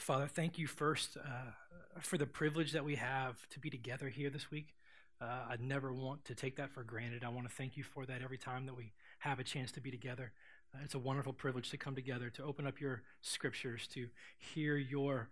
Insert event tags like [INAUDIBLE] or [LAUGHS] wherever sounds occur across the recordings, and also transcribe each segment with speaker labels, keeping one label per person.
Speaker 1: Father, thank you first uh, for the privilege that we have to be together here this week. Uh, I never want to take that for granted. I want to thank you for that every time that we have a chance to be together. Uh, it's a wonderful privilege to come together, to open up your scriptures, to hear your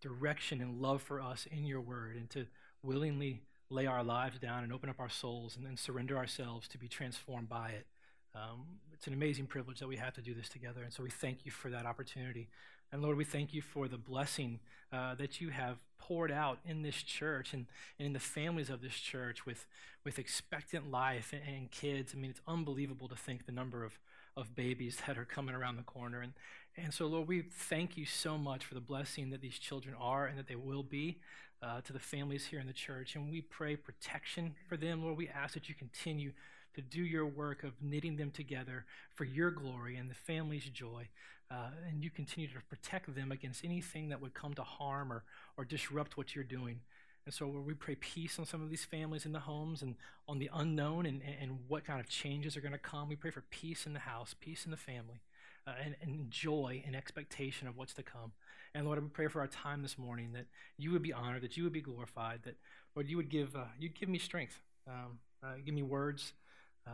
Speaker 1: direction and love for us in your word, and to willingly lay our lives down and open up our souls and then surrender ourselves to be transformed by it. Um, it's an amazing privilege that we have to do this together, and so we thank you for that opportunity. And Lord, we thank you for the blessing uh, that you have poured out in this church and, and, in the families of this church with, with expectant life and, and, kids. I mean, it's unbelievable to think the number of, of babies that are coming around the corner. And, and so, Lord, we thank you so much for the blessing that these children are and that they will be uh, to the families here in the church. And we pray protection for them. Lord, we ask that you continue to do your work of knitting them together for your glory and the family's joy. Uh, and you continue to protect them against anything that would come to harm or, or disrupt what you're doing. And so we pray peace on some of these families in the homes and on the unknown and, and what kind of changes are going to come. We pray for peace in the house, peace in the family, uh, and, and joy and expectation of what's to come. And Lord, we pray for our time this morning that you would be honored, that you would be glorified, that Lord, you would give uh, you'd give me strength, um, uh, give me words,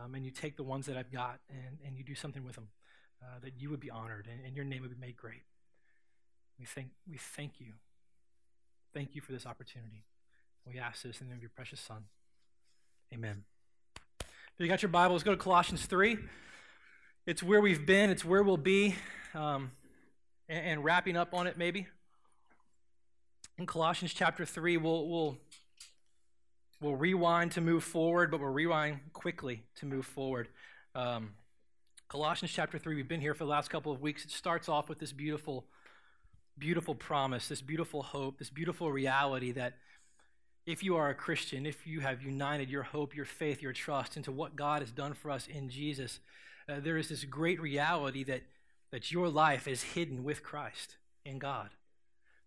Speaker 1: um, and you take the ones that I've got and, and you do something with them, uh, that you would be honored and, and your name would be made great. We thank, we thank you. Thank you for this opportunity. We ask this in the name of your precious Son. Amen. If you got your Bibles, go to Colossians 3. It's where we've been, it's where we'll be, um, and, and, wrapping up on it maybe. In Colossians chapter 3, we'll, we'll We'll rewind to move forward, but we'll rewind quickly to move forward. Um, Colossians chapter 3, we've been here for the last couple of weeks. It starts off with this beautiful, beautiful promise, this beautiful hope, this beautiful reality that if you are a Christian, if you have united your hope, your faith, your trust into what God has done for us in Jesus, uh, there is this great reality that, that your life is hidden with Christ in God.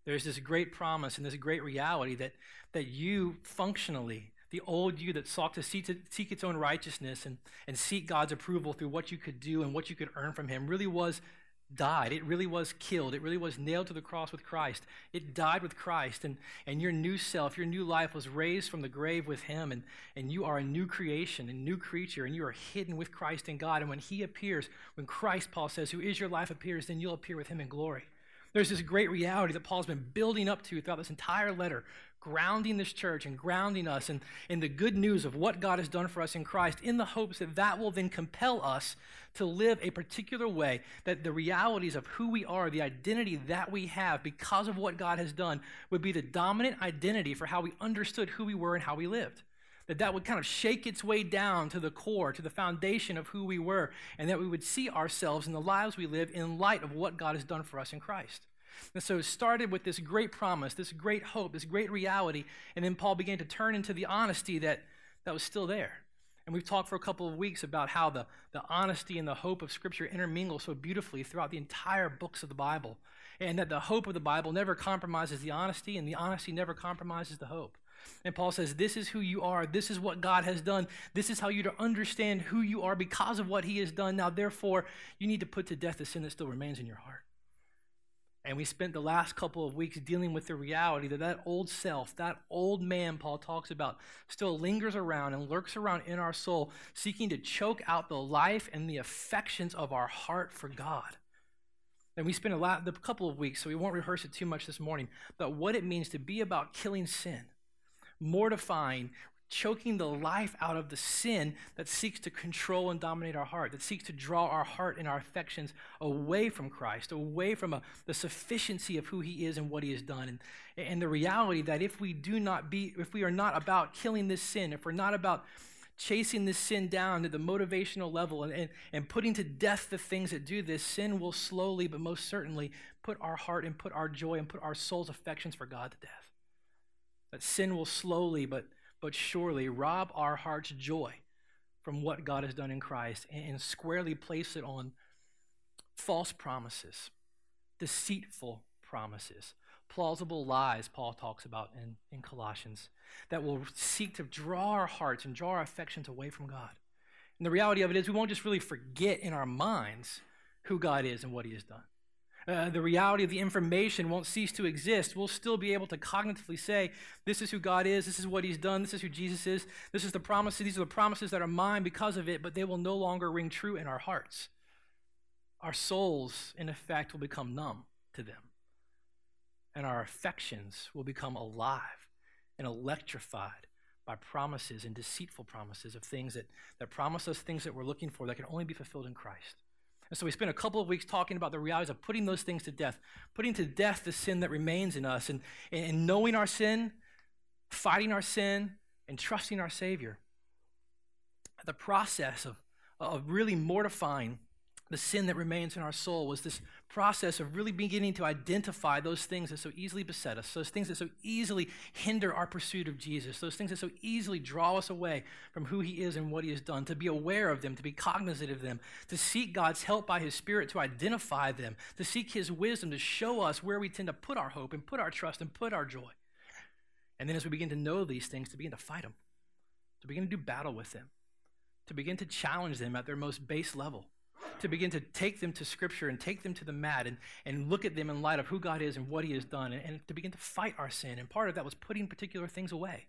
Speaker 1: There's this great promise and this great reality that, that you functionally, the old you that sought to seek, to seek its own righteousness and, and seek God's approval through what you could do and what you could earn from Him, really was died. It really was killed. It really was nailed to the cross with Christ. It died with Christ, and, and your new self, your new life was raised from the grave with Him, and, and you are a new creation, a new creature, and you are hidden with Christ in God. And when He appears, when Christ, Paul says, who is your life, appears, then you'll appear with Him in glory. There's this great reality that Paul's been building up to throughout this entire letter, grounding this church and grounding us in, in the good news of what God has done for us in Christ, in the hopes that that will then compel us to live a particular way, that the realities of who we are, the identity that we have because of what God has done, would be the dominant identity for how we understood who we were and how we lived that that would kind of shake its way down to the core, to the foundation of who we were, and that we would see ourselves in the lives we live in light of what God has done for us in Christ. And so it started with this great promise, this great hope, this great reality, and then Paul began to turn into the honesty that, that was still there. And we've talked for a couple of weeks about how the, the honesty and the hope of Scripture intermingle so beautifully throughout the entire books of the Bible. And that the hope of the Bible never compromises the honesty, and the honesty never compromises the hope. And Paul says, This is who you are. This is what God has done. This is how you to understand who you are because of what he has done. Now, therefore, you need to put to death the sin that still remains in your heart. And we spent the last couple of weeks dealing with the reality that that old self, that old man Paul talks about, still lingers around and lurks around in our soul, seeking to choke out the life and the affections of our heart for God. And we spent a, lot, a couple of weeks, so we won't rehearse it too much this morning, but what it means to be about killing sin mortifying, choking the life out of the sin that seeks to control and dominate our heart, that seeks to draw our heart and our affections away from Christ, away from a, the sufficiency of who He is and what He has done. And, and the reality that if we do not be, if we are not about killing this sin, if we're not about chasing this sin down to the motivational level and, and, and putting to death the things that do this, sin will slowly but most certainly put our heart and put our joy and put our soul's affections for God to death. That sin will slowly but, but surely rob our heart's joy from what God has done in Christ and squarely place it on false promises, deceitful promises, plausible lies, Paul talks about in, in Colossians, that will seek to draw our hearts and draw our affections away from God. And the reality of it is, we won't just really forget in our minds who God is and what He has done. Uh, the reality of the information won't cease to exist. We'll still be able to cognitively say, This is who God is, this is what He's done, this is who Jesus is, this is the promises, these are the promises that are mine because of it, but they will no longer ring true in our hearts. Our souls, in effect, will become numb to them, and our affections will become alive and electrified by promises and deceitful promises of things that, that promise us things that we're looking for that can only be fulfilled in Christ. And so we spent a couple of weeks talking about the realities of putting those things to death, putting to death the sin that remains in us, and, and knowing our sin, fighting our sin, and trusting our Savior. The process of, of really mortifying the sin that remains in our soul was this process of really beginning to identify those things that so easily beset us, those things that so easily hinder our pursuit of Jesus, those things that so easily draw us away from who He is and what He has done, to be aware of them, to be cognizant of them, to seek God's help by His Spirit to identify them, to seek His wisdom to show us where we tend to put our hope and put our trust and put our joy. And then as we begin to know these things, to begin to fight them, to begin to do battle with them, to begin to challenge them at their most base level to begin to take them to Scripture and take them to the mat and, and look at them in light of who God is and what He has done, and, and to begin to fight our sin. And part of that was putting particular things away,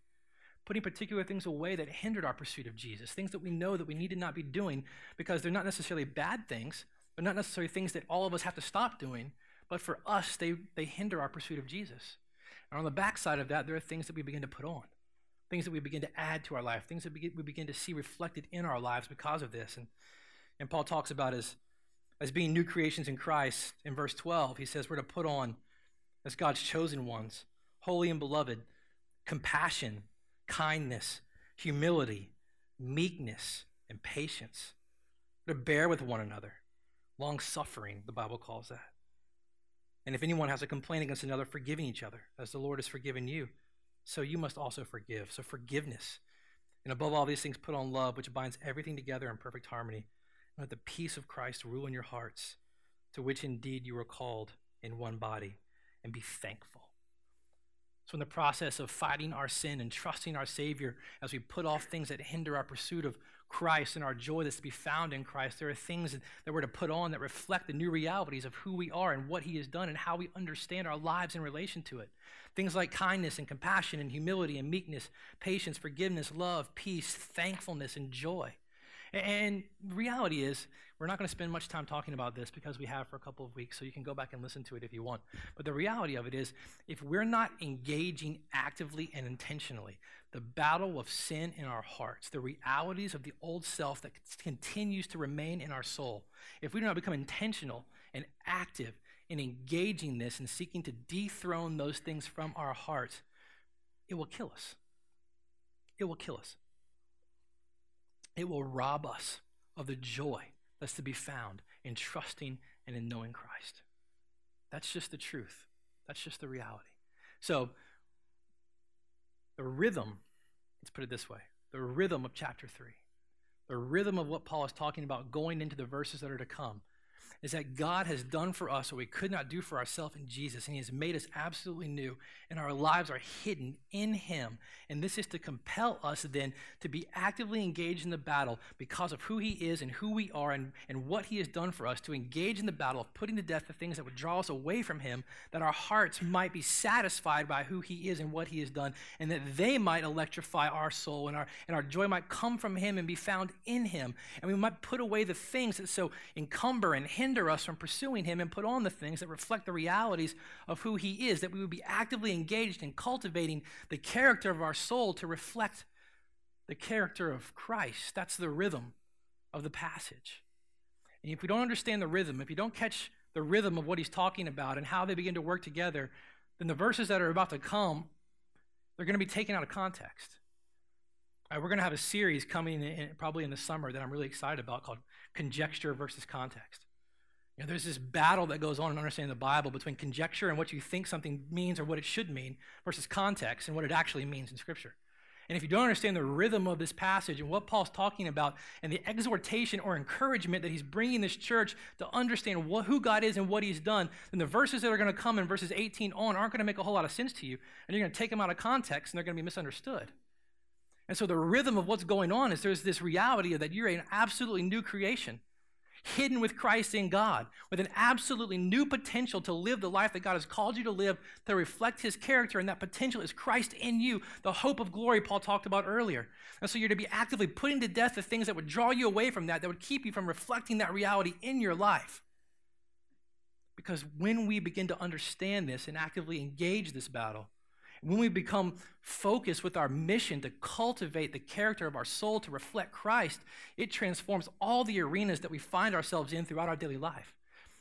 Speaker 1: putting particular things away that hindered our pursuit of Jesus, things that we know that we need to not be doing because they're not necessarily bad things, but not necessarily things that all of us have to stop doing. But for us, they, they hinder our pursuit of Jesus. And on the backside of that, there are things that we begin to put on, things that we begin to add to our life, things that we begin to see reflected in our lives because of this. And and Paul talks about as, as being new creations in Christ in verse 12. He says we're to put on, as God's chosen ones, holy and beloved, compassion, kindness, humility, meekness, and patience. We're to bear with one another. Long suffering, the Bible calls that. And if anyone has a complaint against another, forgiving each other, as the Lord has forgiven you, so you must also forgive. So forgiveness. And above all these things, put on love, which binds everything together in perfect harmony. Let the peace of Christ rule in your hearts, to which indeed you are called in one body, and be thankful. So, in the process of fighting our sin and trusting our Savior as we put off things that hinder our pursuit of Christ and our joy that's to be found in Christ, there are things that we're to put on that reflect the new realities of who we are and what He has done and how we understand our lives in relation to it. Things like kindness and compassion and humility and meekness, patience, forgiveness, love, peace, thankfulness, and joy. And reality is, we're not going to spend much time talking about this because we have for a couple of weeks, so you can go back and listen to it if you want. But the reality of it is, if we're not engaging actively and intentionally, the battle of sin in our hearts, the realities of the old self that continues to remain in our soul, if we do not become intentional and active in engaging this and seeking to dethrone those things from our hearts, it will kill us. It will kill us it will rob us of the joy that's to be found in trusting and in knowing Christ. That's just the truth. That's just the reality. So, the rhythm, let's put it this way the rhythm of chapter 3, the rhythm of what Paul is talking about going into the verses that are to come, is that God has done for us what we could not do for ourselves in Jesus, and He has made us absolutely new, and our lives are hidden in Him. And this is to compel us then to be actively engaged in the battle because of who He is and who we are and, and what He has done for us, to engage in the battle of putting to death the things that would draw us away from Him, that our hearts might be satisfied by who He is and what He has done, and that they might electrify our soul, and our, and our joy might come from Him and be found in Him. And we might put away the things that so encumber and hinder hinder us from pursuing Him and put on the things that reflect the realities of who He is, that we would be actively engaged in cultivating the character of our soul to reflect the character of Christ. That's the rhythm of the passage. And if we don't understand the rhythm, if you don't catch the rhythm of what he's talking about and how they begin to work together, then the verses that are about to come, they're going to be taken out of context. Right, we're going to have a series coming in, probably in the summer that I'm really excited about called Conjecture versus Context. Know, there's this battle that goes on in understanding the Bible between conjecture and what you think something means or what it should mean versus context and what it actually means in Scripture. And if you don't understand the rhythm of this passage and what Paul's talking about and the exhortation or encouragement that he's bringing this church to understand what, who God is and what he's done, then the verses that are going to come in verses 18 on aren't going to make a whole lot of sense to you. And you're going to take them out of context and they're going to be misunderstood. And so the rhythm of what's going on is there's this reality that you're an absolutely new creation. Hidden with Christ in God, with an absolutely new potential to live the life that God has called you to live, to reflect his character, and that potential is Christ in you, the hope of glory Paul talked about earlier. And so you're to be actively putting to death the things that would draw you away from that, that would keep you from reflecting that reality in your life. Because when we begin to understand this and actively engage this battle, when we become focused with our mission to cultivate the character of our soul to reflect Christ, it transforms all the arenas that we find ourselves in throughout our daily life.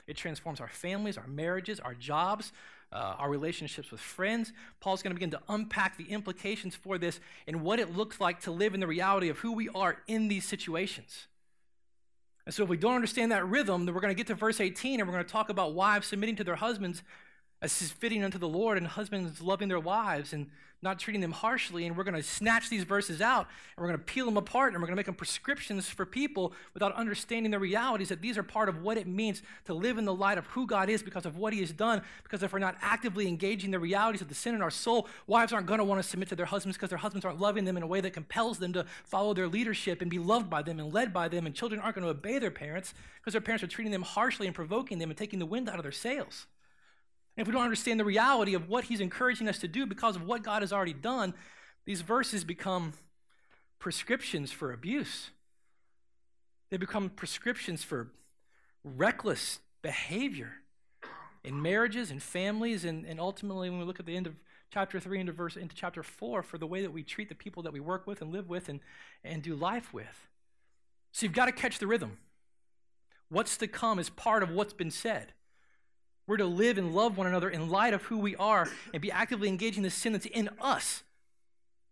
Speaker 1: It transforms our families, our marriages, our jobs, uh, our relationships with friends. Paul's going to begin to unpack the implications for this and what it looks like to live in the reality of who we are in these situations. And so, if we don't understand that rhythm, then we're going to get to verse 18 and we're going to talk about wives submitting to their husbands as is fitting unto the Lord, and husbands loving their wives and not treating them harshly. And we're going to snatch these verses out and we're going to peel them apart and we're going to make them prescriptions for people without understanding the realities that these are part of what it means to live in the light of who God is because of what He has done. Because if we're not actively engaging the realities of the sin in our soul, wives aren't going to want to submit to their husbands because their husbands aren't loving them in a way that compels them to follow their leadership and be loved by them and led by them. And children aren't going to obey their parents because their parents are treating them harshly and provoking them and taking the wind out of their sails if we don't understand the reality of what he's encouraging us to do because of what God has already done, these verses become prescriptions for abuse. They become prescriptions for reckless behavior in marriages and families, and, and ultimately, when we look at the end of chapter 3 into verse into chapter 4, for the way that we treat the people that we work with and live with and, and do life with. So you've got to catch the rhythm. What's to come is part of what's been said. We're to live and love one another in light of who we are and be actively engaging the sin that's in us,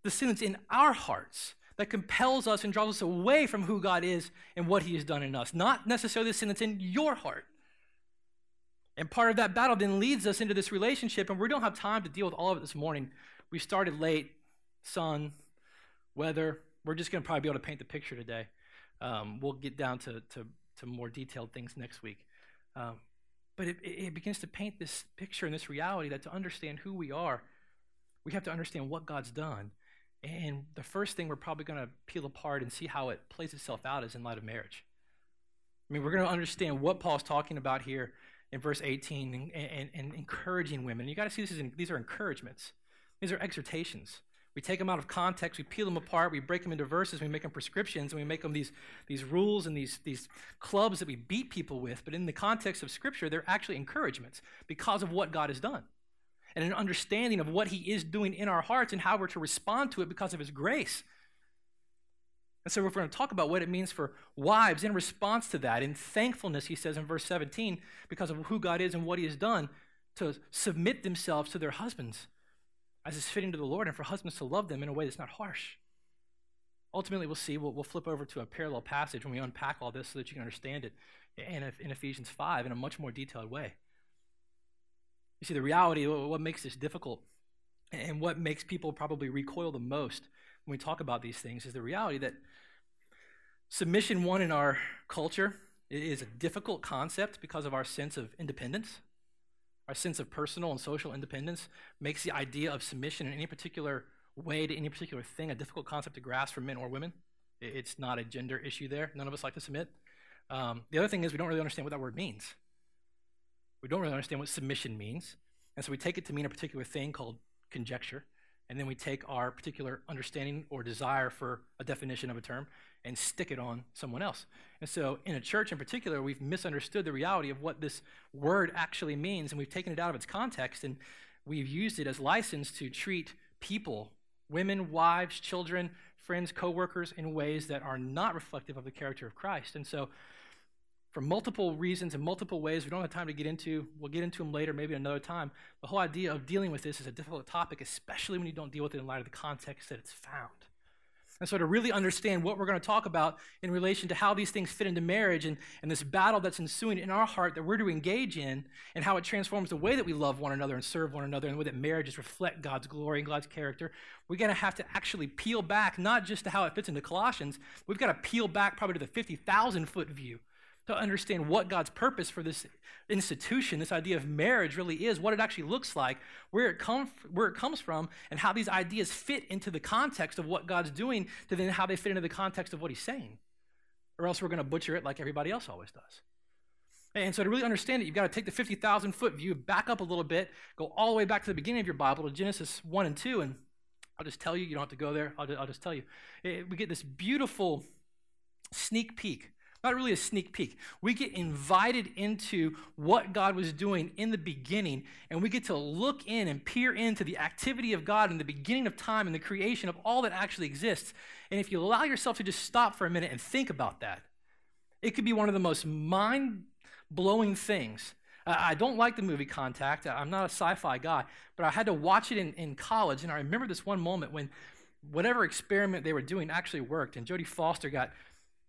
Speaker 1: the sin that's in our hearts that compels us and draws us away from who God is and what He has done in us, not necessarily the sin that's in your heart. And part of that battle then leads us into this relationship, and we don't have time to deal with all of it this morning. We started late, sun, weather. We're just going to probably be able to paint the picture today. Um, we'll get down to, to, to, more detailed things next week. Um, but it, it begins to paint this picture and this reality that to understand who we are, we have to understand what God's done. And the first thing we're probably going to peel apart and see how it plays itself out is in light of marriage. I mean, we're going to understand what Paul's talking about here in verse 18 and, and, and encouraging women. You got to see this these are encouragements, these are exhortations. We take them out of context, we peel them apart, we break them into verses, we make them prescriptions, and we make them these, these rules and these, these clubs that we beat people with. But in the context of Scripture, they're actually encouragements because of what God has done and an understanding of what He is doing in our hearts and how we're to respond to it because of His grace. And so, we're going to talk about what it means for wives in response to that, in thankfulness, he says in verse 17, because of who God is and what He has done, to submit themselves to their husbands as is fitting to the Lord, and for husbands to love them in a way that's not harsh. Ultimately, we'll see, we'll, we'll flip over to a parallel passage when we unpack all this so that you can understand it in, in Ephesians 5 in a much more detailed way. You see, the reality, what makes this difficult and what makes people probably recoil the most when we talk about these things is the reality that submission, one, in our culture, is a difficult concept because of our sense of independence. Our sense of personal and social independence makes the idea of submission in any particular way to any particular thing a difficult concept to grasp for men or women. It's not a gender issue there. None of us like to submit. Um, the other thing is we don't really understand what that word means. We don't really understand what submission means. And so we take it to mean a particular thing called conjecture. And then we take our particular understanding or desire for a definition of a term and stick it on someone else. And so, in a church in particular, we've misunderstood the reality of what this word actually means, and we've taken it out of its context, and we've used it as license to treat people, women, wives, children, friends, coworkers, in ways that are not reflective of the character of Christ. And so, for multiple reasons and multiple ways we don't have time to get into, we'll get into them later, maybe another time. The whole idea of dealing with this is a difficult topic, especially when you don't deal with it in light of the context that it's found. And so, to really understand what we're going to talk about in relation to how these things fit into marriage and, and this battle that's ensuing in our heart that we're to engage in, and how it transforms the way that we love one another and serve one another, and the way that marriages reflect God's glory and God's character, we're going to have to actually peel back, not just to how it fits into Colossians, we've got to peel back probably to the 50,000 foot view to understand what God's purpose for this institution, this idea of marriage really is, what it actually looks like, where it, come, where it comes from, and how these ideas fit into the context of what God's doing to then how they fit into the context of what He's saying. or else we're going to butcher it like everybody else always does. And so to really understand it, you've got to take the 50,000 foot view, back up a little bit, go all the way back to the beginning of your Bible to Genesis 1 and 2. And I'll just tell you, you don't have to go there. I'll just, I'll just tell you. It, we get this beautiful sneak peek. Not really a sneak peek. We get invited into what God was doing in the beginning, and we get to look in and peer into the activity of God in the beginning of time and the creation of all that actually exists. And if you allow yourself to just stop for a minute and think about that, it could be one of the most mind blowing things. I don't like the movie Contact. I'm not a sci fi guy, but I had to watch it in, in college, and I remember this one moment when whatever experiment they were doing actually worked, and Jodie Foster got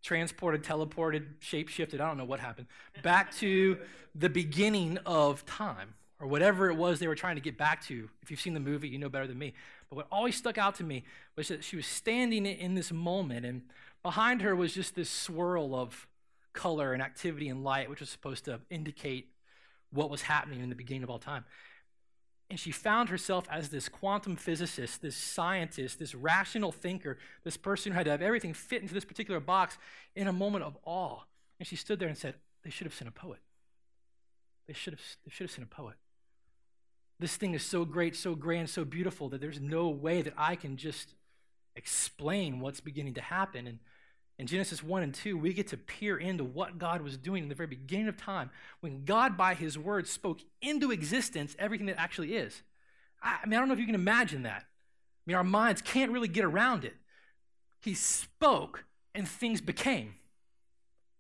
Speaker 1: transported, teleported, shape-shifted, I don't know what happened, back to the beginning of time, or whatever it was they were trying to get back to. If you've seen the movie, you know better than me. But what always stuck out to me was that she was standing in this moment, and behind her was just this swirl of color and activity and light, which was supposed to indicate what was happening in the beginning of all time. And she found herself as this quantum physicist, this scientist, this rational thinker, this person who had to have everything fit into this particular box in a moment of awe. And she stood there and said, They should have sent a poet. They should have, they should have sent a poet. This thing is so great, so grand, so beautiful that there's no way that I can just explain what's beginning to happen. And in Genesis 1 and 2, we get to peer into what God was doing in the very beginning of time when God, by his word, spoke into existence everything that actually is. I, mean, I don't know if you can imagine that. I mean, our minds can't really get around it. He spoke and things became.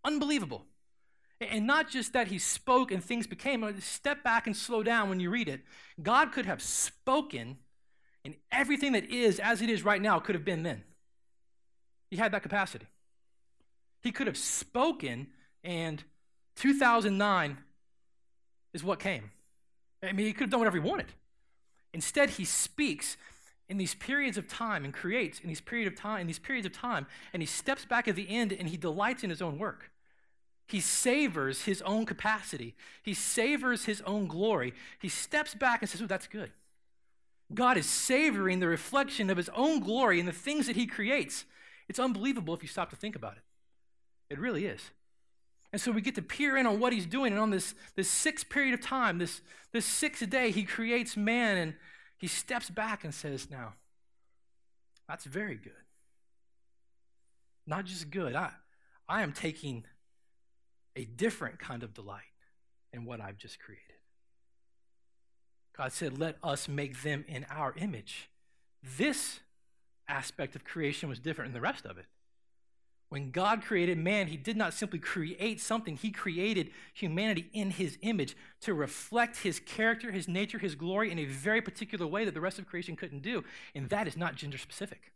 Speaker 1: Unbelievable. And not just that he spoke and things became, step back and slow down when you read it. God could have spoken, and everything that is as it is right now could have been then. He had that capacity. He could have spoken, and 2009 is what came. I mean, he could have done whatever he wanted. Instead, he speaks in these periods of time and creates in these period of time, in these periods of time, and he steps back at the end and he delights in his own work. He savors his own capacity. He savors his own glory. He steps back and says, Oh, that's good. God is savoring the reflection of his own glory in the things that he creates. It's unbelievable if you stop to think about it. It really is. And so we get to peer in on what he's doing. And on this, this sixth period of time, this, this sixth day, he creates man and he steps back and says, Now, that's very good. Not just good. I, I am taking a different kind of delight in what I've just created. God said, Let us make them in our image. This aspect of creation was different than the rest of it. When God created man, he did not simply create something, he created humanity in his image to reflect his character, his nature, his glory in a very particular way that the rest of creation couldn't do. And that is not gender specific.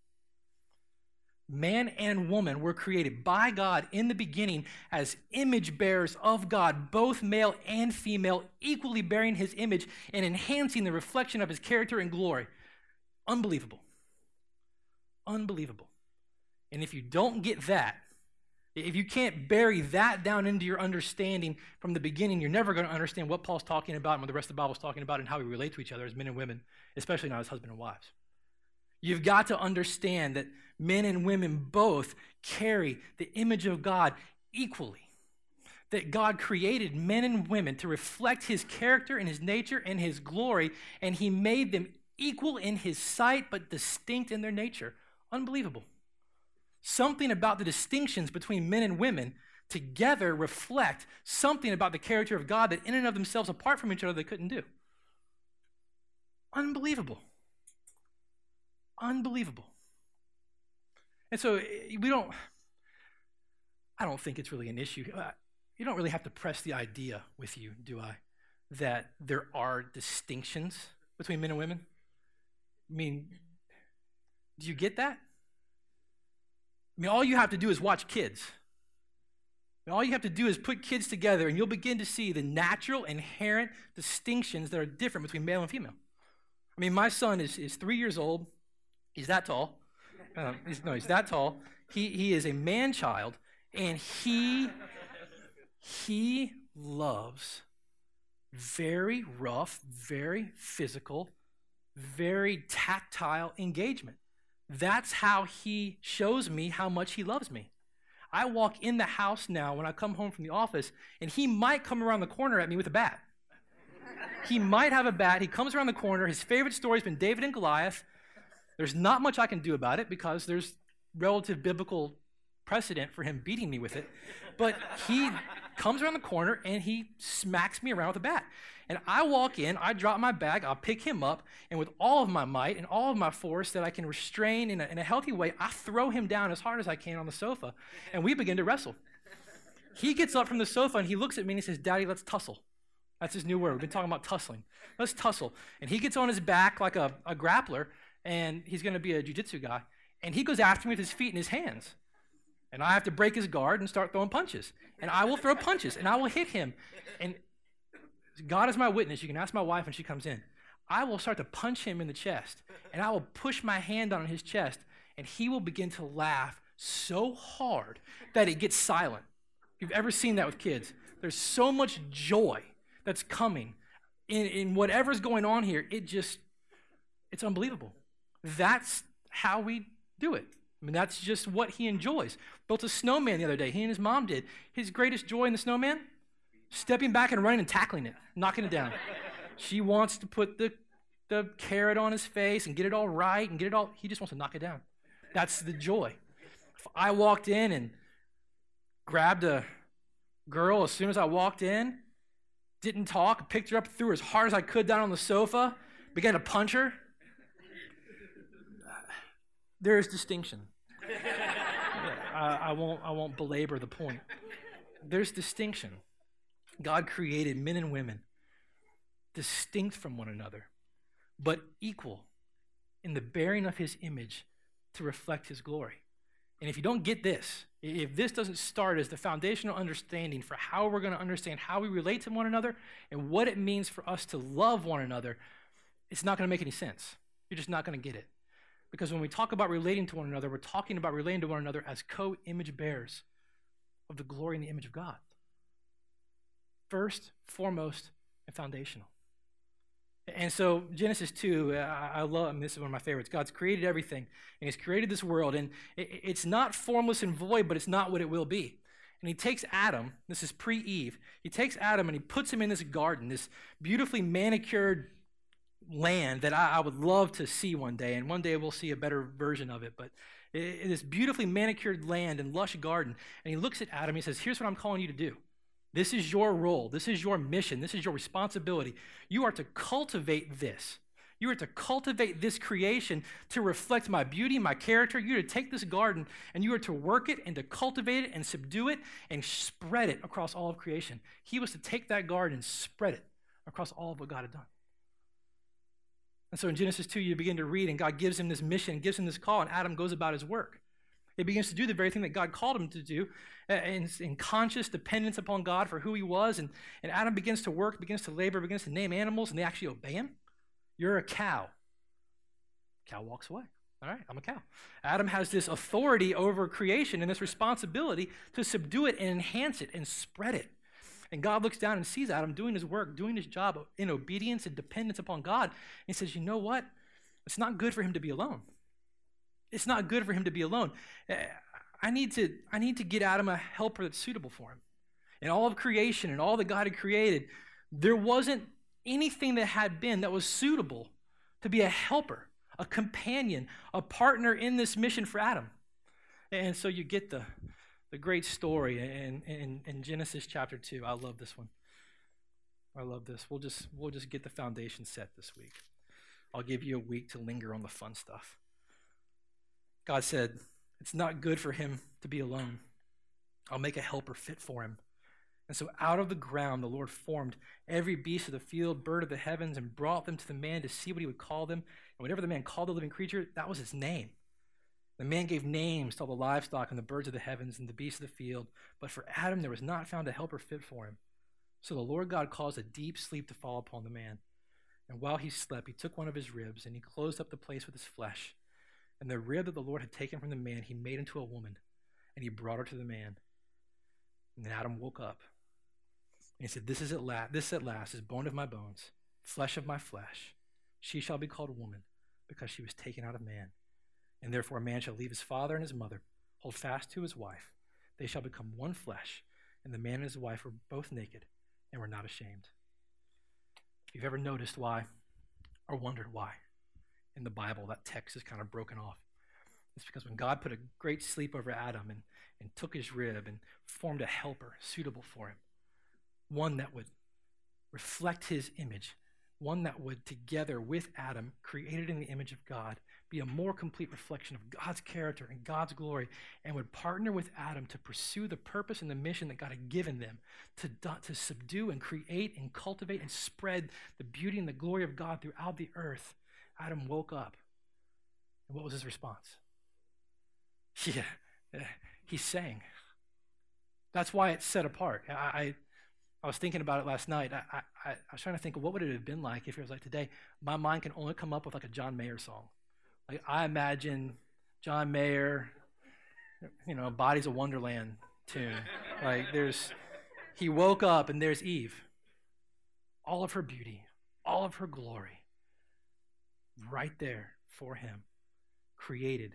Speaker 1: Man and woman were created by God in the beginning as image bearers of God, both male and female, equally bearing his image and enhancing the reflection of his character and glory. Unbelievable. Unbelievable. And if you don't get that, if you can't bury that down into your understanding from the beginning, you're never going to understand what Paul's talking about and what the rest of the Bible is talking about and how we relate to each other as men and women, especially not as husband and wives. You've got to understand that men and women both carry the image of God equally. That God created men and women to reflect his character and his nature and his glory, and he made them equal in his sight but distinct in their nature. Unbelievable. Something about the distinctions between men and women together reflect something about the character of God that, in and of themselves, apart from each other, they couldn't do. Unbelievable. Unbelievable. And so eh, we don't, I don't think it's really an issue. Uh, you don't really have to press the idea with you, do I, that there are distinctions between men and women? I mean, do you get that? I mean, all you have to do is watch kids. And all you have to do is put kids together, and you'll begin to see the natural, inherent distinctions that are different between male and female. I mean, my son is, is three years old. He's that tall. Uh, he's, no, he's that tall. He, he is a man child, and he, he loves very rough, very physical, very tactile engagement. That's how he shows me how much he loves me. I walk in the house now when I come home from the office, and he might come around the corner at me with a bat. he might have a bat. He comes around the corner. His favorite story has been David and Goliath. There's not much I can do about it because there's relative biblical precedent for him beating me with it. But he comes around the corner and he smacks me around with a bat. And I walk in, I drop my bag, I'll pick him up, and with all of my might and all of my force that I can restrain in a, in a healthy way, I throw him down as hard as I can on the sofa, and we begin to wrestle. He gets up from the sofa and he looks at me and he says, Daddy, let's tussle. That's his new word. We've been talking about tussling. Let's tussle. And he gets on his back like a, a grappler, and he's going to be a jujitsu guy. And he goes after me with his feet and his hands. And I have to break his guard and start throwing punches. And I will throw punches and I will hit him. And God is my witness. You can ask my wife when she comes in. I will start to punch him in the chest. And I will push my hand on his chest. And he will begin to laugh so hard that it gets silent. If you've ever seen that with kids, there's so much joy that's coming in, in whatever's going on here. It just, it's unbelievable. That's how we do it. I mean, that's just what he enjoys. Built a snowman the other day. He and his mom did. His greatest joy in the snowman? Stepping back and running and tackling it, knocking it down. she wants to put the, the carrot on his face and get it all right and get it all. He just wants to knock it down. That's the joy. If I walked in and grabbed a girl as soon as I walked in, didn't talk, picked her up, threw her as hard as I could down on the sofa, began to punch her, there is distinction. I, won't, I won't belabor the point. There's distinction. God created men and women distinct from one another, but equal in the bearing of his image to reflect his glory. And if you don't get this, if this doesn't start as the foundational understanding for how we're going to understand how we relate to one another and what it means for us to love one another, it's not going to make any sense. You're just not going to get it. Because when we talk about relating to one another, we're talking about relating to one another as co image bearers of the glory and the image of God. First, foremost, and foundational. And so, Genesis 2, uh, I love, I mean, this is one of my favorites. God's created everything, and He's created this world, and it's not formless and void, but it's not what it will be. And He takes Adam, this is pre Eve, He takes Adam and He puts him in this garden, this beautifully manicured land that I, I, would love to see one day, and one day we'll see a better version of it. But it, this beautifully manicured land and lush garden, and he looks at Adam. He says, "Here's what I'm calling you to do. This is your role. This is your mission. This is your responsibility. You are to cultivate this." You are to cultivate this creation to reflect my beauty, my character. You are to take this garden and you are to work it and to cultivate it and subdue it and spread it across all of creation. He was to take that garden and spread it across all of what God had done. And so in Genesis 2, you begin to read, and God gives him this mission, gives him this call, and Adam goes about his work. He begins to do the very thing that God called him to do uh, in, in conscious dependence upon God for who he was. And, and Adam begins to work, begins to labor, begins to name animals, and they actually obey him. You're a cow. Cow walks away. All right, I'm a cow. Adam has this authority over creation and this responsibility to subdue it and enhance it and spread it. And God looks down and sees Adam doing his work, doing his job in obedience and dependence upon God. And he says, You know what? It's not good for him to be alone. It's not good for him to be alone. Eh, I need to, I need to get Adam a helper that's suitable for him. In all of creation and all that God had created, there wasn't anything that had been that was suitable to be a helper, a companion, a partner in this mission for Adam. And so you get the, the great story in, in, in Genesis chapter 2. I love this one. I love this. We'll just, we'll just get the foundation set this week. I'll give you a week to linger on the fun stuff. God said, It's not good for him to be alone. I'll make a helper fit for him. And so out of the ground the Lord formed every beast of the field, bird of the heavens, and brought them to the man to see what he would call them. And whatever the man called the living creature, that was his name. The man gave names to all the livestock and the birds of the heavens and the beasts of the field, but for Adam there was not found a helper fit for him. So the Lord God caused a deep sleep to fall upon the man. And while he slept, he took one of his ribs and he closed up the place with his flesh. And the rib that the Lord had taken from the man, he made into a woman, and he brought her to the man. And then Adam woke up. And he said, This is at last, this at last is bone of my bones, flesh of my flesh. She shall be called woman, because she was taken out of man. And therefore, a man shall leave his father and his mother, hold fast to his wife, they shall become one flesh. And the man and his wife were both naked and were not ashamed. If you've ever noticed why or wondered why in the Bible that text is kind of broken off, it's because when God put a great sleep over Adam and, and took his rib and formed a helper suitable for him, one that would reflect his image, one that would, together with Adam, created in the image of God, be a more complete reflection of God's character and God's glory, and would partner with Adam to pursue the purpose and the mission that God had given them to, to subdue and create and cultivate and spread the beauty and the glory of God throughout the earth. Adam woke up. And what was his response? [LAUGHS] Yeah, he sang. That's why it's set apart. I, I, I was thinking about it last night. I, I, I was trying to think what would it have been like if it was like today. My mind can only come up with like a John Mayer song. I imagine John Mayer, you know, Bodies of Wonderland tune. Like there's, he woke up and there's Eve. All of her beauty, all of her glory, right there for him, created,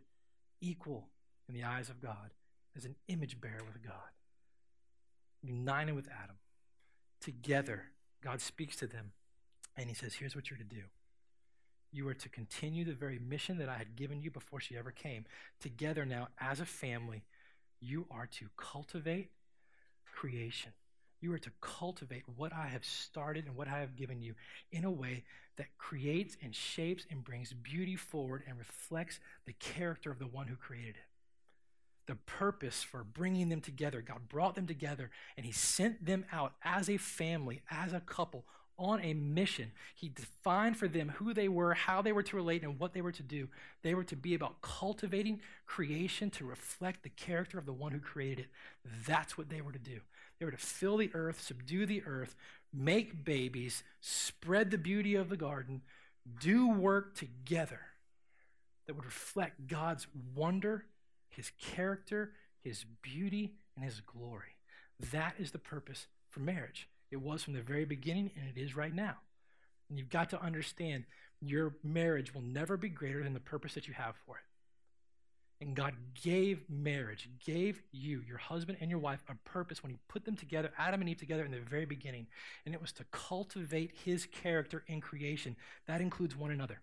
Speaker 1: equal in the eyes of God, as an image bearer with God, united with Adam. Together, God speaks to them and he says, Here's what you're to do. You are to continue the very mission that I had given you before she ever came. Together now, as a family, you are to cultivate creation. You are to cultivate what I have started and what I have given you in a way that creates and shapes and brings beauty forward and reflects the character of the one who created it. The purpose for bringing them together, God brought them together and He sent them out as a family, as a couple, on a mission. He defined for them who they were, how they were to relate, and what they were to do. They were to be about cultivating creation to reflect the character of the one who created it. That's what they were to do. They were to fill the earth, subdue the earth, make babies, spread the beauty of the garden, do work together that would reflect God's wonder, his character, his beauty, and his glory. That is the purpose for marriage. It was from the very beginning, and it is right now. And you've got to understand your marriage will never be greater than the purpose that you have for it. And God gave marriage, gave you, your husband and your wife, a purpose when He put them together, Adam and Eve together in the very beginning. And it was to cultivate His character in creation. That includes one another.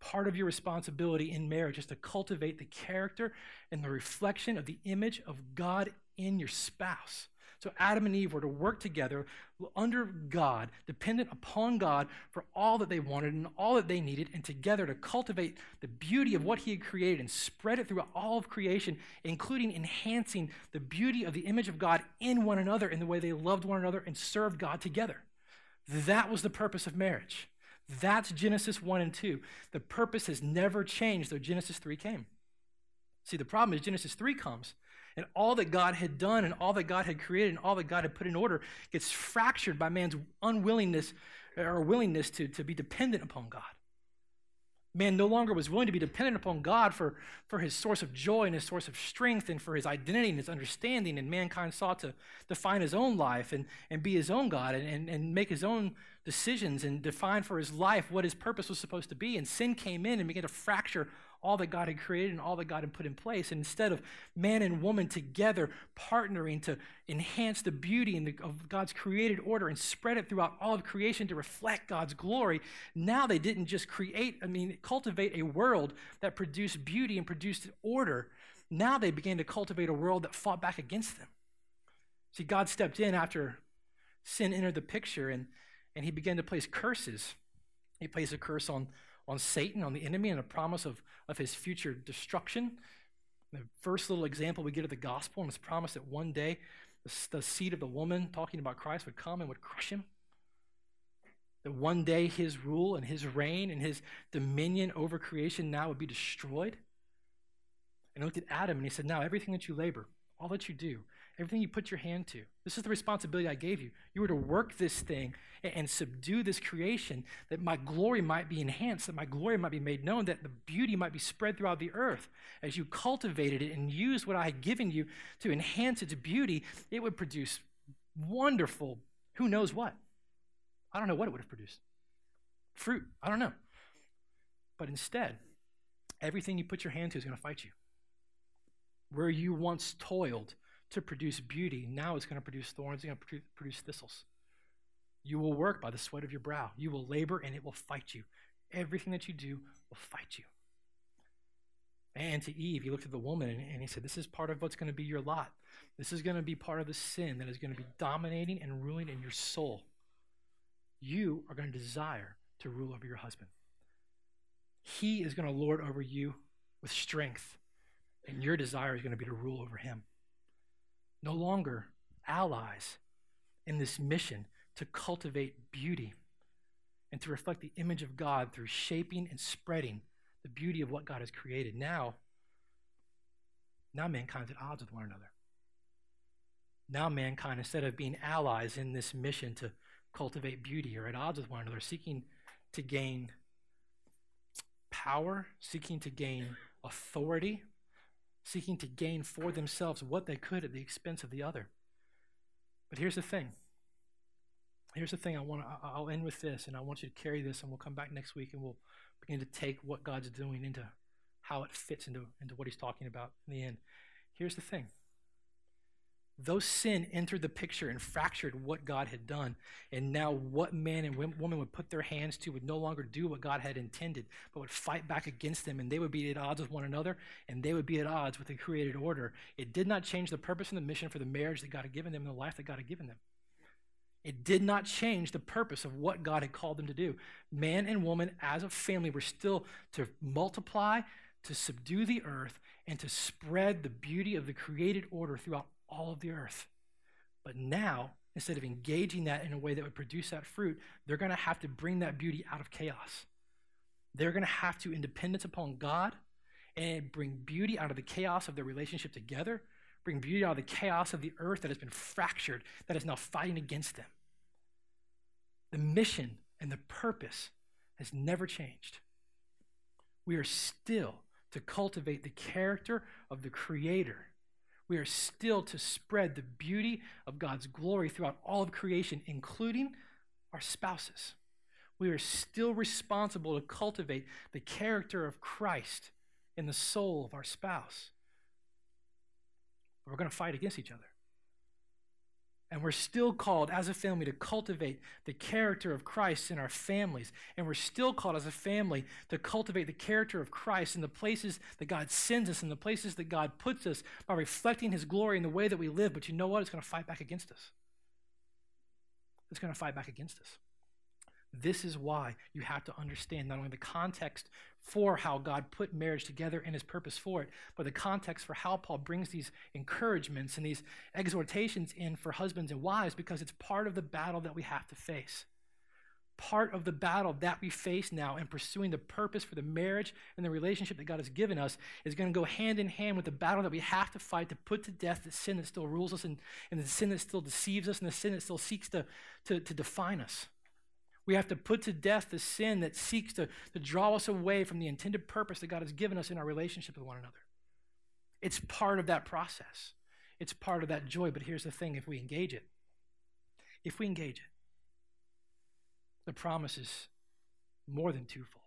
Speaker 1: Part of your responsibility in marriage is to cultivate the character and the reflection of the image of God in your spouse. So Adam and Eve were to work together under God, dependent upon God for all that they wanted and all that they needed, and together to cultivate the beauty of what He had created and spread it throughout all of creation, including enhancing the beauty of the image of God in one another in the way they loved one another and served God together. That was the purpose of marriage. That's Genesis 1 and 2. The purpose has never changed, though Genesis 3 came. See, the problem is Genesis 3 comes and all that God had done and all that God had created and all that God had put in order gets fractured by man's unwillingness or willingness to, to be dependent upon God. Man no longer was willing to be dependent upon God for, for his source of joy and his source of strength and for his identity and his understanding. And mankind sought to define his own life and, and be his own God and, and, and make his own decisions and define for his life what his purpose was supposed to be. And sin came in and began to fracture all that God had created and all that God had put in place. And instead of man and woman together partnering to enhance the beauty the, of God's created order and spread it throughout all of creation to reflect God's glory, now they didn't just create, I mean, cultivate a world that produced beauty and produced order. Now they began to cultivate a world that fought back against them. See, God stepped in after sin entered the picture and, and he began to place curses. He placed a curse on on Satan, on the enemy, and a promise of, of his future destruction. The first little example we get of the gospel and his promise that one day the, the seed of the woman talking about Christ would come and would crush him. That one day his rule and his reign and his dominion over creation now would be destroyed. And he looked at Adam and he said, Now everything that you labor, all that you do, everything you put your hand to. This is the responsibility I gave you. You were to work this thing and, and subdue this creation that my glory might be enhanced, that my glory might be made known, that the beauty might be spread throughout the earth. As you cultivated it and used what I had given you to enhance its beauty, it would produce wonderful, who knows what. I don't know what it would have produced. Fruit, I don't know. But instead, everything you put your hand to is going to fight you. Where you once toiled to produce beauty, now it's going to produce thorns, it's going to produce thistles. You will work by the sweat of your brow. You will labor, and it will fight you. Everything that you do will fight you. And to Eve, he looked at the woman and he said, This is part of what's going to be your lot. This is going to be part of the sin that is going to be dominating and ruling in your soul. You are going to desire to rule over your husband. He is going to lord over you with strength, and your desire is going to be to rule over him. No longer allies in this mission to cultivate beauty and to reflect the image of God through shaping and spreading the beauty of what God has created. Now, now mankind's at odds with one another. Now mankind, instead of being allies in this mission to cultivate beauty, are at odds with one another, seeking to gain power, seeking to gain authority, seeking to gain for themselves what they could at the expense of the other. But here's the thing here's the thing I want to, I'll end with this, and I want you to carry this, and we'll come back next week and we'll begin to take what God's doing into how it fits into, into what he's talking about in the end. Here's the thing. Though sin entered the picture and fractured what God had done, and now what man and woman would put their hands to would no longer do what God had intended, but would fight back against them, and they would be at odds with one another, and they would be at odds with the created order. It did not change the purpose and the mission for the marriage that God had given them and the life that God had given them. It did not change the purpose of what God had called them to do. Man and woman, as a family, were still to multiply, to subdue the earth, and to spread the beauty of the created order throughout all of the earth. But now, instead of engaging that in a way that would produce that fruit, they're going to have to bring that beauty out of chaos. They're going to have to, in dependence upon God, and bring beauty out of the chaos of their relationship together bring beauty out of the chaos of the earth that has been fractured, that is now fighting against them. The mission and the purpose has never changed. We are still to cultivate the character of the Creator. We are still to spread the beauty of God's glory throughout all of creation, including our spouses. We are still responsible to cultivate the character of Christ in the soul of our spouse. We're going to fight against each other. And we're still called as a family to cultivate the character of Christ in our families. And we're still called as a family to cultivate the character of Christ in the places that God sends us, in the places that God puts us, by reflecting his glory in the way that we live. But you know what? It's going to fight back against us. It's going to fight back against us. This is why you have to understand not only the context for how God put marriage together and his purpose for it, but the context for how Paul brings these encouragements and these exhortations in for husbands and wives because it's part of the battle that we have to face. Part of the battle that we face now in pursuing the purpose for the marriage and the relationship that God has given us is going to go hand in hand with the battle that we have to fight to put to death the sin that still rules us and, and the sin that still deceives us and the sin that still seeks to, to, to define us. We have to put to death the sin that seeks to, to draw us away from the intended purpose that God has given us in our relationship with one another. It's part of that process, it's part of that joy. But here's the thing if we engage it, if we engage it, the promise is more than twofold.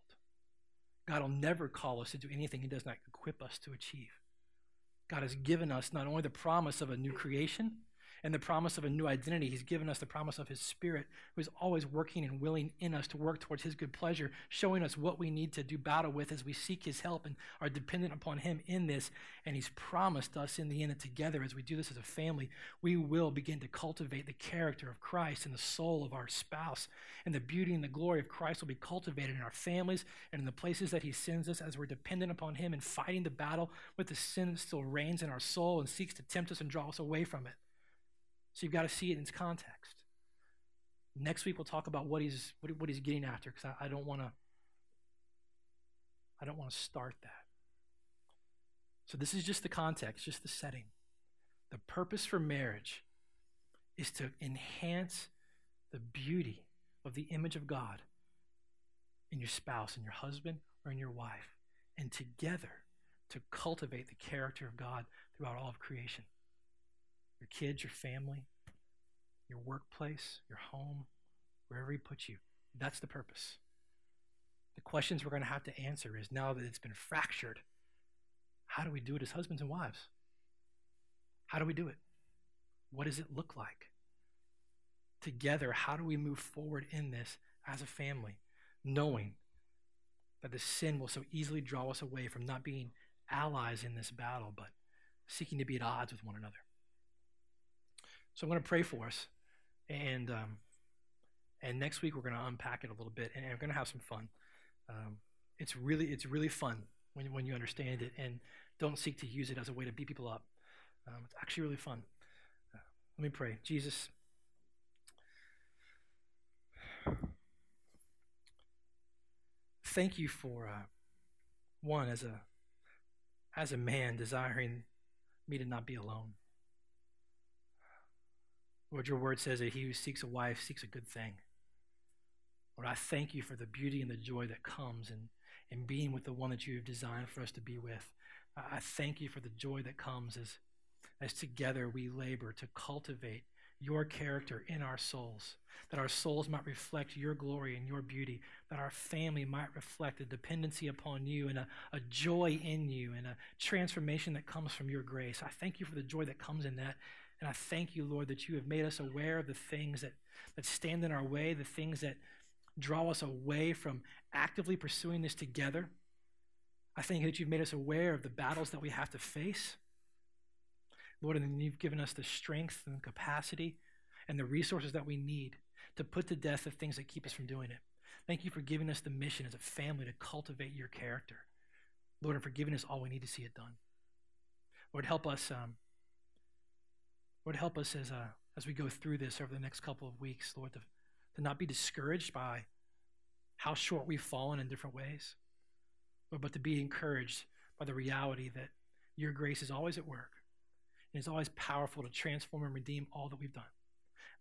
Speaker 1: God will never call us to do anything He does not equip us to achieve. God has given us not only the promise of a new creation, and the promise of a new identity. He's given us the promise of His Spirit, who is always working and willing in us to work towards His good pleasure, showing us what we need to do battle with as we seek His help and are dependent upon Him in this. And He's promised us in the end that together, as we do this as a family, we will begin to cultivate the character of Christ in the soul of our spouse. And the beauty and the glory of Christ will be cultivated in our families and in the places that He sends us as we're dependent upon Him and fighting the battle with the sin that still reigns in our soul and seeks to tempt us and draw us away from it. So you've got to see it in its context. Next week we'll talk about what he's what, what he's getting after because I, I don't want to I don't want to start that. So this is just the context, just the setting. The purpose for marriage is to enhance the beauty of the image of God in your spouse, in your husband, or in your wife, and together to cultivate the character of God throughout all of creation your kids, your family, your workplace, your home, wherever He puts you. That's the purpose. The questions we're going to have to answer is now that it's been fractured, how do we do it as husbands and wives? How do we do it? What does it look like? Together, how do we move forward in this as a family, knowing that the sin will so easily draw us away from not being allies in this battle, but seeking to be at odds with one another? So I'm going to pray for us, and um, and next week we're going to unpack it a little bit, and we're going to have some fun. Um, it's really it's really fun when when you understand it, and don't seek to use it as a way to beat people up. Um, it's actually really fun. Uh, let me pray, Jesus. Thank you for uh, one as a as a man desiring me to not be alone. Lord, your word says that he who seeks a wife seeks a good thing. Lord, I thank you for the beauty and the joy that comes in, in being with the one that you have designed for us to be with. I thank you for the joy that comes as, as together we labor to cultivate your character in our souls, that our souls might reflect your glory and your beauty, that our family might reflect a dependency upon you and a, a joy in you and a transformation that comes from your grace. I thank you for the joy that comes in that. And I thank you, Lord, that you have made us aware of the things that, that stand in our way, the things that draw us away from actively pursuing this together. I thank you that you've made us aware of the battles that we have to face. Lord, and you've given us the strength and the capacity and the resources that we need to put to death the things that keep us from doing it. Thank you for giving us the mission as a family to cultivate your character. Lord, and for giving us all we need to see it done. Lord, help us. Um, Lord, help us as, uh, as we go through this over the next couple of weeks, Lord, to, to not be discouraged by how short we've fallen in different ways, Lord, but to be encouraged by the reality that your grace is always at work and is always powerful to transform and redeem all that we've done.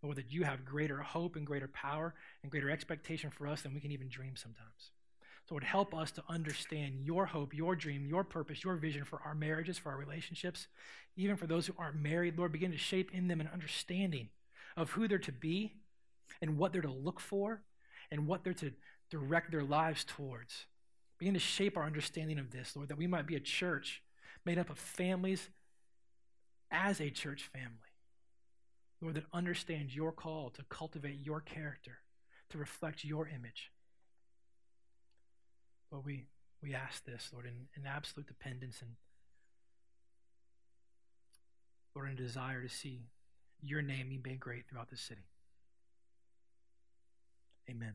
Speaker 1: Lord, that you have greater hope and greater power and greater expectation for us than we can even dream sometimes. So, Lord, help us to understand your hope, your dream, your purpose, your vision for our marriages, for our relationships, even for those who aren't married. Lord, begin to shape in them an understanding of who they're to be and what they're to look for and what they're to direct their lives towards. Begin to shape our understanding of this, Lord, that we might be a church made up of families as a church family. Lord, that understands your call to cultivate your character, to reflect your image. Lord, we, we ask this, Lord, in, in absolute dependence and Lord, in a desire to see your name be made great throughout this city. Amen.